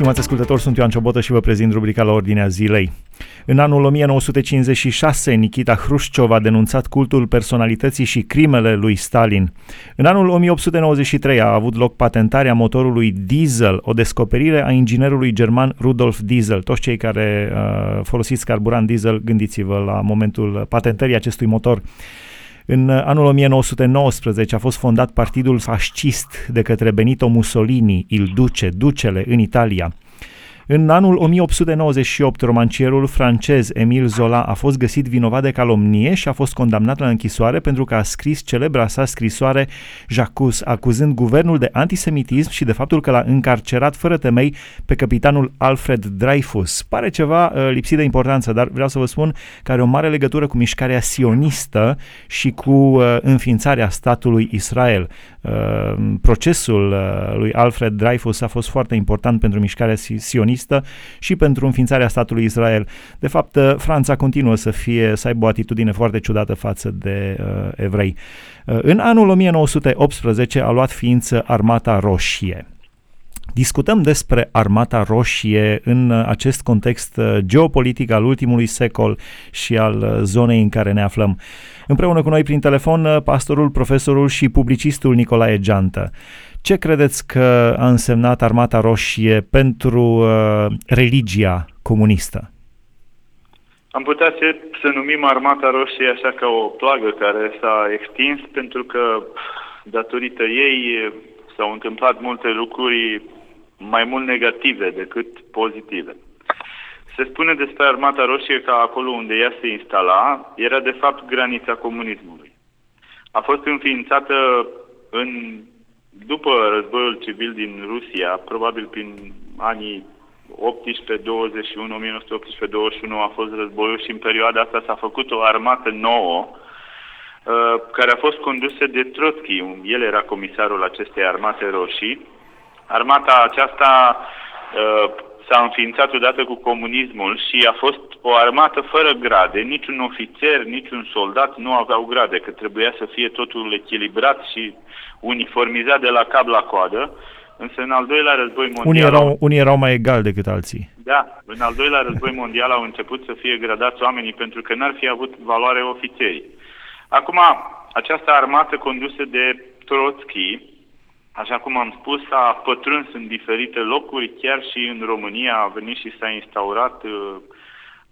stimați ascultători, sunt Ioan Ciobotă și vă prezint rubrica la ordinea zilei. În anul 1956, Nikita Hrușciov a denunțat cultul personalității și crimele lui Stalin. În anul 1893 a avut loc patentarea motorului diesel, o descoperire a inginerului german Rudolf Diesel. Toți cei care uh, folosiți carburant diesel, gândiți-vă la momentul patentării acestui motor. În anul 1919 a fost fondat Partidul Fascist de către Benito Mussolini, Il Duce, Ducele, în Italia. În anul 1898, romancierul francez Emile Zola a fost găsit vinovat de calomnie și a fost condamnat la închisoare pentru că a scris celebra sa scrisoare Jacques, acuzând guvernul de antisemitism și de faptul că l-a încarcerat fără temei pe capitanul Alfred Dreyfus. Pare ceva uh, lipsit de importanță, dar vreau să vă spun că are o mare legătură cu mișcarea sionistă și cu uh, înființarea statului Israel. Uh, procesul uh, lui Alfred Dreyfus a fost foarte important pentru mișcarea sionistă și pentru înființarea statului Israel. De fapt, uh, Franța continuă să fie să aibă o atitudine foarte ciudată față de uh, evrei. Uh, în anul 1918 a luat ființă Armata Roșie. Discutăm despre Armata Roșie în acest context geopolitic al ultimului secol și al zonei în care ne aflăm. Împreună cu noi prin telefon, pastorul, profesorul și publicistul Nicolae Geantă. Ce credeți că a însemnat Armata Roșie pentru uh, religia comunistă? Am putea să, să numim Armata Roșie așa ca o plagă care s-a extins pentru că datorită ei s-au întâmplat multe lucruri mai mult negative decât pozitive. Se spune despre Armata Roșie că acolo unde ea se instala era de fapt granița comunismului. A fost înființată în, după războiul civil din Rusia, probabil prin anii 1821, 1918-21 a fost războiul și în perioada asta s-a făcut o armată nouă uh, care a fost condusă de Trotsky. El era comisarul acestei armate roșii. Armata aceasta uh, s-a înființat odată cu comunismul și a fost o armată fără grade. Niciun ofițer, niciun soldat nu aveau grade, că trebuia să fie totul echilibrat și uniformizat de la cap la coadă. Însă în al doilea război mondial... Unii erau, unii erau mai egali decât alții. Da, în al doilea război mondial au început să fie gradați oamenii pentru că n-ar fi avut valoare ofițerii. Acum, această armată condusă de Trotsky, așa cum am spus, a pătruns în diferite locuri, chiar și în România a venit și s-a instaurat uh,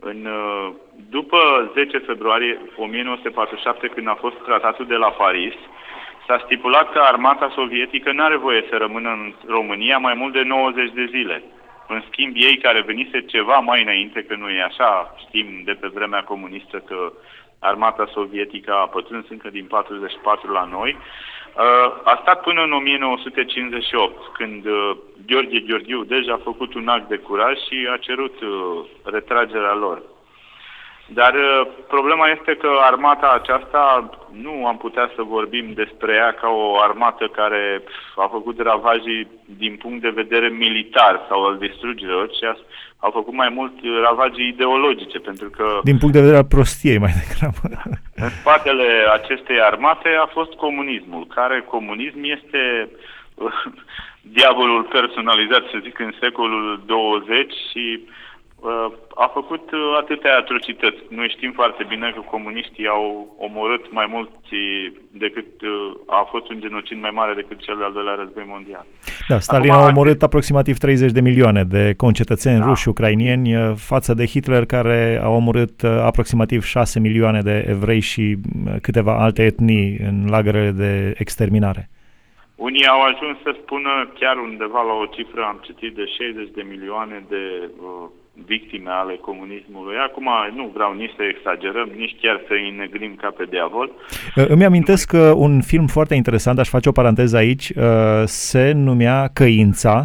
în, uh, după 10 februarie 1947, când a fost tratatul de la Paris, s-a stipulat că armata sovietică nu are voie să rămână în România mai mult de 90 de zile. În schimb, ei care venise ceva mai înainte, că nu e așa, știm de pe vremea comunistă că armata sovietică a pătruns încă din 44 la noi, Uh, a stat până în 1958, când uh, Gheorghe Gheorghiu deja a făcut un act de curaj și a cerut uh, retragerea lor. Dar problema este că armata aceasta, nu am putea să vorbim despre ea ca o armată care a făcut ravajii din punct de vedere militar sau al distrugerilor, ci a, au făcut mai mult ravagii ideologice, pentru că... Din punct de vedere al prostiei mai degrabă. În spatele acestei armate a fost comunismul, care comunism este diavolul personalizat, să zic, în secolul 20 și uh, a făcut uh, atâtea atrocități. Noi știm foarte bine că comuniștii au omorât mai mulți decât uh, a fost un genocid mai mare decât cel de-al doilea război mondial. Da, Stalin Acum, a omorât aproximativ 30 de milioane de concetățeni da. ruși și ucrainieni uh, față de Hitler care a omorât aproximativ 6 milioane de evrei și câteva alte etnii în lagărele de exterminare. Unii au ajuns să spună chiar undeva la o cifră, am citit, de 60 de milioane de uh, victime ale comunismului. Acum nu vreau nici să exagerăm, nici chiar să îi negrim ca pe diavol. Uh, îmi amintesc că un film foarte interesant, aș face o paranteză aici, uh, se numea Căința,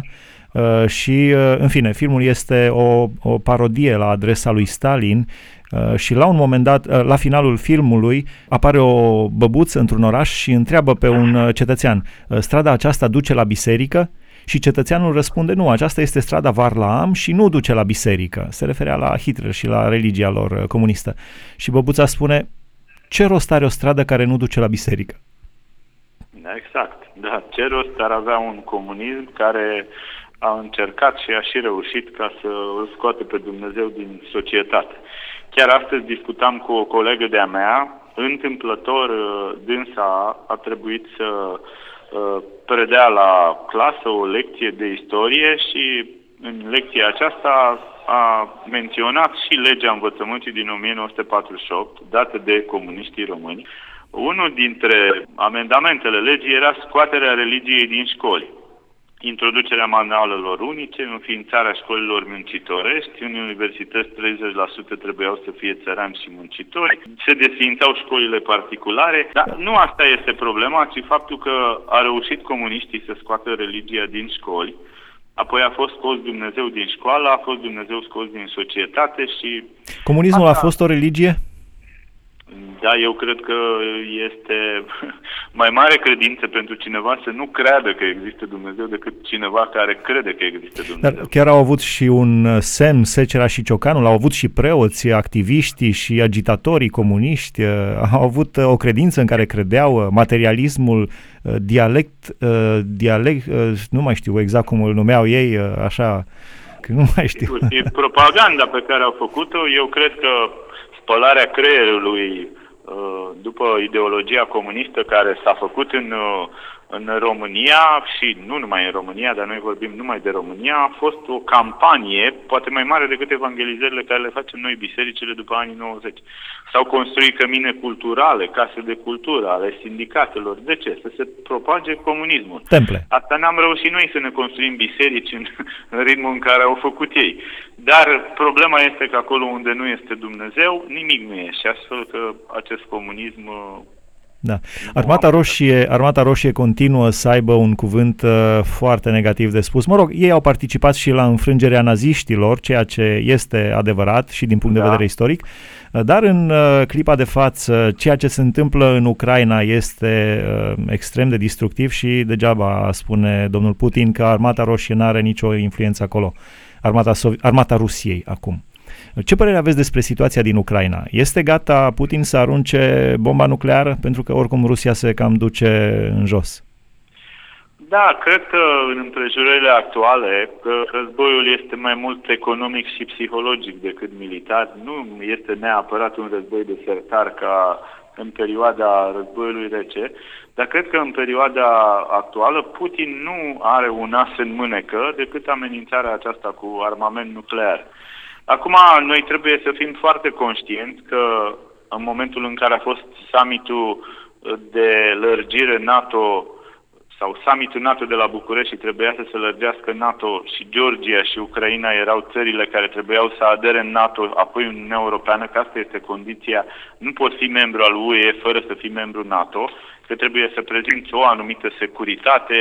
Uh, și, uh, în fine, filmul este o, o parodie la adresa lui Stalin uh, și la un moment dat, uh, la finalul filmului, apare o băbuță într-un oraș și întreabă pe un uh, cetățean, uh, strada aceasta duce la biserică? Și cetățeanul răspunde, nu, aceasta este strada Varlaam și nu duce la biserică. Se referea la Hitler și la religia lor uh, comunistă. Și băbuța spune, ce rost are o stradă care nu duce la biserică? Da, exact. Da, ce rost ar avea un comunism care a încercat și a și reușit ca să îl scoate pe Dumnezeu din societate. Chiar astăzi discutam cu o colegă de-a mea, întâmplător uh, dânsa a trebuit să uh, predea la clasă o lecție de istorie și în lecția aceasta a menționat și legea învățământului din 1948, dată de comuniștii români. Unul dintre amendamentele legii era scoaterea religiei din școli introducerea manualelor unice, înființarea școlilor muncitorești, în universități 30% trebuiau să fie țărani și muncitori, se desființau școlile particulare, dar nu asta este problema, ci faptul că a reușit comuniștii să scoată religia din școli, apoi a fost scos Dumnezeu din școală, a fost Dumnezeu scos din societate și... Comunismul asta... a fost o religie? Da, eu cred că este mai mare credință pentru cineva să nu creadă că există Dumnezeu decât cineva care crede că există Dumnezeu. Dar chiar au avut și un uh, semn, Secera și Ciocanul, au avut și preoți, activiștii și agitatorii comuniști, uh, au avut uh, o credință în care credeau materialismul, dialect, dialect, nu mai știu exact cum îl numeau ei, așa, că nu mai știu. Propaganda pe care au făcut-o, eu cred că spălarea creierului uh, după ideologia comunistă care s-a făcut în, uh, în România și nu numai în România, dar noi vorbim numai de România, a fost o campanie, poate mai mare decât evangelizările care le facem noi bisericile după anii 90. S-au construit cămine culturale, case de cultură ale sindicatelor. De ce? Să se propage comunismul. Temple. Asta n-am reușit noi să ne construim biserici în, în ritmul în care au făcut ei. Dar problema este că acolo unde nu este Dumnezeu, nimic nu e. Și astfel că acest comunism da. Armata Roșie, Armata Roșie continuă să aibă un cuvânt uh, foarte negativ de spus. Mă rog, ei au participat și la înfrângerea naziștilor, ceea ce este adevărat și din punct da. de vedere istoric, uh, dar în uh, clipa de față, ceea ce se întâmplă în Ucraina este uh, extrem de destructiv și degeaba spune domnul Putin că Armata Roșie nu are nicio influență acolo. Armata, Sovi- Armata Rusiei acum. Ce părere aveți despre situația din Ucraina? Este gata Putin să arunce bomba nucleară? Pentru că oricum Rusia se cam duce în jos. Da, cred că în împrejurările actuale că războiul este mai mult economic și psihologic decât militar. Nu este neapărat un război de sertar ca în perioada războiului rece, dar cred că în perioada actuală Putin nu are un as în mânecă decât amenințarea aceasta cu armament nuclear. Acum, noi trebuie să fim foarte conștienți că în momentul în care a fost summitul de lărgire NATO sau summitul NATO de la București și trebuia să se lărgească NATO și Georgia și Ucraina erau țările care trebuiau să adere în NATO, apoi în Uniunea Europeană, că asta este condiția, nu poți fi membru al UE fără să fii membru NATO, că trebuie să prezinți o anumită securitate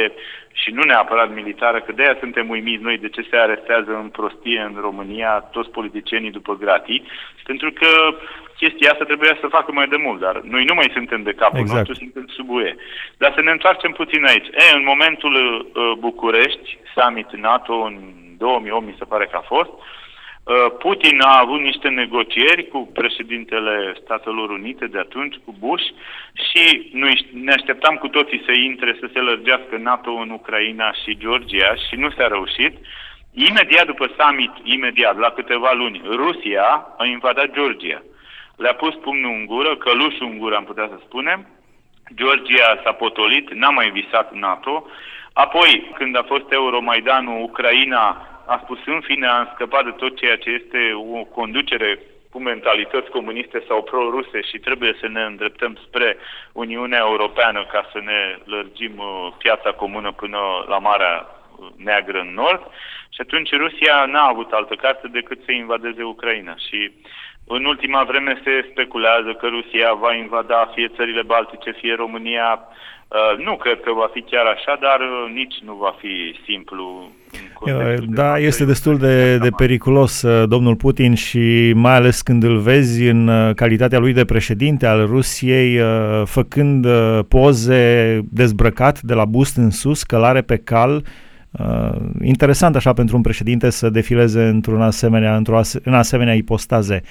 și nu neapărat militară, că de aia suntem uimiți noi de ce se arestează în prostie în România toți politicienii după gratii, pentru că chestia asta trebuia să facă mai de mult, dar noi nu mai suntem de capul exact. nostru, suntem sub UE. Dar să ne întoarcem puțin aici. E, în momentul uh, București, summit NATO în 2008, mi se pare că a fost, uh, Uh, Putin a avut niște negocieri cu președintele Statelor Unite de atunci, cu Bush, și noi ne așteptam cu toții să intre, să se lărgească NATO în Ucraina și Georgia și nu s-a reușit. Imediat după summit, imediat, la câteva luni, Rusia a invadat Georgia. Le-a pus pumnul în gură, călușul în gură, am putea să spunem. Georgia s-a potolit, n-a mai visat NATO. Apoi, când a fost Euromaidanul, Ucraina a spus în fine am scăpat de tot ceea ce este o conducere cu mentalități comuniste sau pro-ruse și trebuie să ne îndreptăm spre Uniunea Europeană ca să ne lărgim uh, piața comună până la Marea Neagră în nord. Și atunci Rusia n-a avut altă carte decât să invadeze Ucraina. Și în ultima vreme se speculează că Rusia va invada fie țările Baltice, fie România, Uh, nu cred că va fi chiar așa, dar uh, nici nu va fi simplu. Da, de este destul de, de periculos uh, domnul Putin și mai ales când îl vezi în calitatea lui de președinte al Rusiei, făcând poze dezbrăcat de la bust în sus, călare pe cal, Uh, interesant așa pentru un președinte să defileze într-un asemenea, într-o ase- în asemenea ipostaze.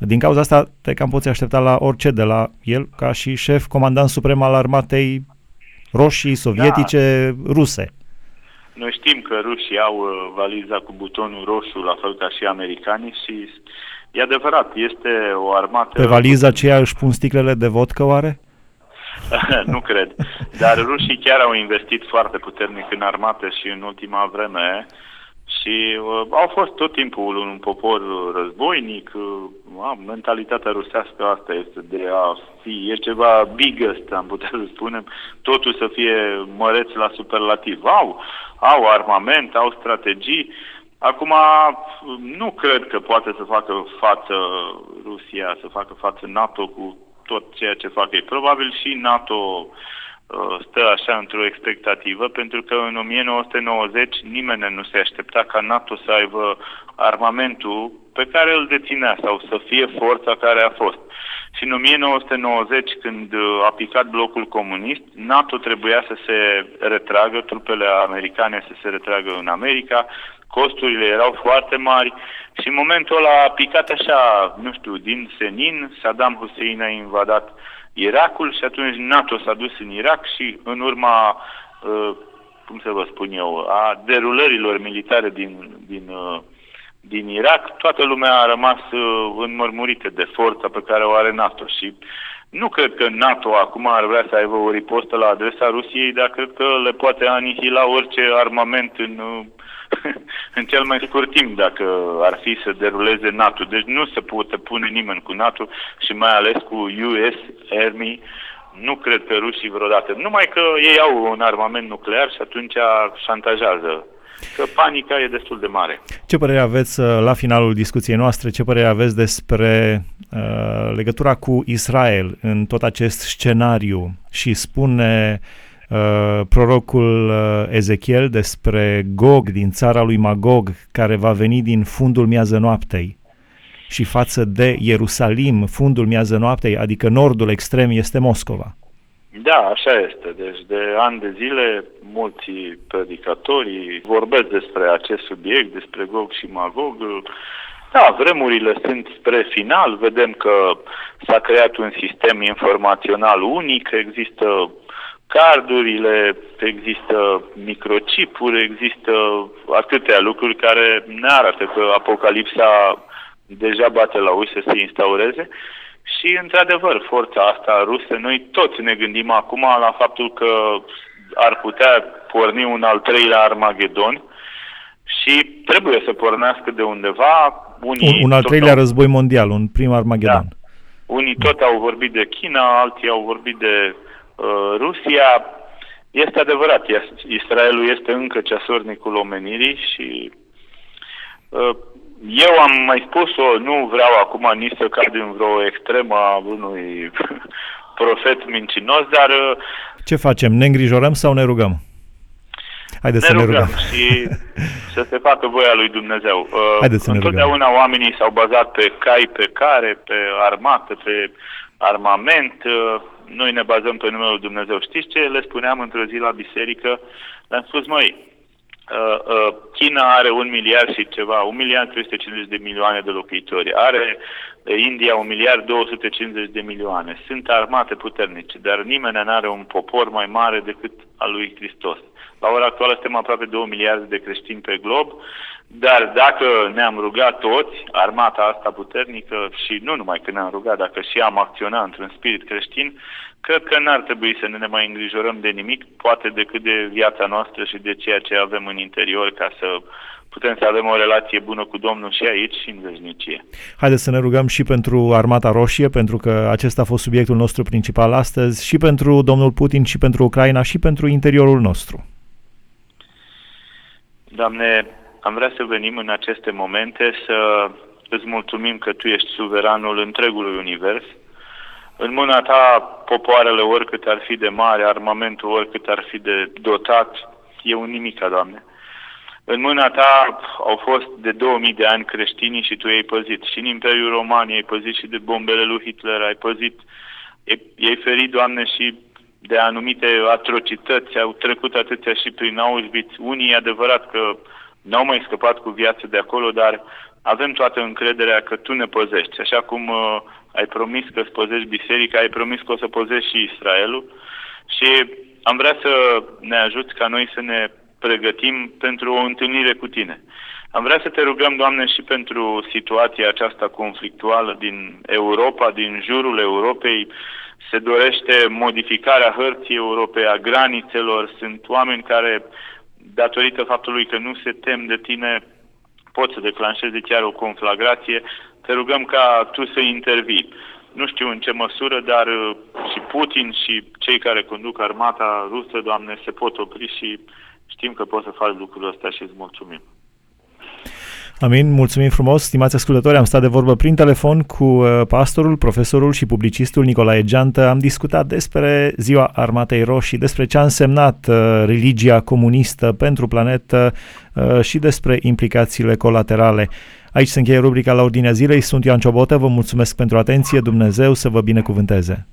Din cauza asta te cam poți aștepta la orice de la el ca și șef comandant suprem al armatei roșii sovietice da. ruse. Noi știm că rușii au uh, valiza cu butonul roșu, la fel ca și americanii și e adevărat, este o armată... Pe valiza aceea își pun sticlele de vodcă, oare? nu cred. Dar rușii chiar au investit foarte puternic în armată și în ultima vreme și uh, au fost tot timpul un popor războinic, uh, mentalitatea rusească asta este de a fi, e ceva biggest, am putea să spunem, totul să fie măreț la superlativ. Au, au armament, au strategii, Acum, nu cred că poate să facă față Rusia, să facă față NATO cu tot ceea ce fac ei. Probabil și NATO uh, stă așa într-o expectativă, pentru că în 1990 nimeni nu se aștepta ca NATO să aibă armamentul pe care îl deținea sau să fie forța care a fost. Și în 1990, când uh, a picat blocul comunist, NATO trebuia să se retragă, trupele americane să se retragă în America, costurile erau foarte mari și în momentul ăla a picat așa, nu știu, din senin, Saddam Hussein a invadat Irakul și atunci NATO s-a dus în Irak și în urma, uh, cum să vă spun eu, a derulărilor militare din, din, uh, din Irak, toată lumea a rămas uh, înmărmurită de forța pe care o are NATO și nu cred că NATO acum ar vrea să aibă o ripostă la adresa Rusiei, dar cred că le poate anihila orice armament în în cel mai scurt timp dacă ar fi să deruleze NATO. Deci nu se poate pune nimeni cu NATO și mai ales cu US Army. Nu cred că rușii vreodată. Numai că ei au un armament nuclear și atunci șantajează că panica e destul de mare. Ce părere aveți uh, la finalul discuției noastre? Ce părere aveți despre uh, legătura cu Israel în tot acest scenariu? Și spune uh, prorocul uh, Ezechiel despre Gog din țara lui Magog, care va veni din fundul miază noaptei și față de Ierusalim, fundul miază noaptei, adică nordul extrem, este Moscova. Da, așa este. Deci de ani de zile mulți predicatori vorbesc despre acest subiect, despre Gog și Magog. Da, vremurile sunt spre final. Vedem că s-a creat un sistem informațional unic, există cardurile, există microchipuri, există atâtea lucruri care ne arată că apocalipsa deja bate la ușă să se instaureze. Și, într-adevăr, forța asta rusă, noi toți ne gândim acum la faptul că ar putea porni un al treilea Armagedon și trebuie să pornească de undeva. Unii un, un al treilea au... război mondial, un prim Armagedon. Da. Unii tot au vorbit de China, alții au vorbit de Uh, Rusia este adevărat, Israelul este încă ceasornicul omenirii și uh, eu am mai spus-o, nu vreau acum nici să cad în vreo extremă a unui profet mincinos, dar... Uh, Ce facem? Ne îngrijorăm sau ne rugăm? Haideți ne să rugăm ne rugăm. și să se facă voia lui Dumnezeu. Haideți să ne rugăm. Întotdeauna oamenii s-au bazat pe cai, pe care, pe armată, pe armament, noi ne bazăm pe numele Lui Dumnezeu. Știți ce le spuneam într-o zi la biserică? Le-am spus, măi, uh, uh, China are un miliard și ceva, un miliard 350 de milioane de locuitori, are uh, India un miliard 250 de milioane. Sunt armate puternice, dar nimeni nu are un popor mai mare decât al lui Hristos. La ora actuală suntem aproape 2 miliarde de creștini pe glob, dar dacă ne-am rugat toți, armata asta puternică, și nu numai că ne-am rugat, dacă și am acționat într-un spirit creștin, cred că n-ar trebui să ne, ne mai îngrijorăm de nimic, poate decât de viața noastră și de ceea ce avem în interior, ca să putem să avem o relație bună cu Domnul și aici și în veșnicie. Haideți să ne rugăm și pentru Armata Roșie, pentru că acesta a fost subiectul nostru principal astăzi, și pentru domnul Putin, și pentru Ucraina, și pentru interiorul nostru. Doamne, am vrea să venim în aceste momente să îți mulțumim că Tu ești suveranul întregului univers. În mâna Ta, popoarele, oricât ar fi de mare, armamentul, oricât ar fi de dotat, e un nimica, Doamne. În mâna Ta au fost de 2000 de ani creștinii și Tu ai păzit. Și în Imperiul Roman ai păzit și de bombele lui Hitler, ai păzit, ei ferit, Doamne, și de anumite atrocități, au trecut atâția și prin Auschwitz. Unii e adevărat că n-au mai scăpat cu viață de acolo, dar avem toată încrederea că Tu ne păzești. Așa cum uh, ai promis că îți păzești biserica, ai promis că o să păzești și Israelul. Și am vrea să ne ajuți ca noi să ne pregătim pentru o întâlnire cu tine. Am vrea să te rugăm, Doamne, și pentru situația aceasta conflictuală din Europa, din jurul Europei. Se dorește modificarea hărții Europei, a granițelor. Sunt oameni care, datorită faptului că nu se tem de tine, pot să declanșeze chiar o conflagrație. Te rugăm ca tu să intervii. Nu știu în ce măsură, dar uh, și Putin și cei care conduc armata rusă, Doamne, se pot opri și știm că poți să faci lucrul ăsta și îți mulțumim. Amin, mulțumim frumos, stimați ascultători, am stat de vorbă prin telefon cu uh, pastorul, profesorul și publicistul Nicolae Geantă. Am discutat despre Ziua Armatei Roșii, despre ce a însemnat uh, religia comunistă pentru planetă uh, și despre implicațiile colaterale. Aici se încheie rubrica la ordinea zilei, sunt Ioan Ciobotă, vă mulțumesc pentru atenție, Dumnezeu să vă binecuvânteze!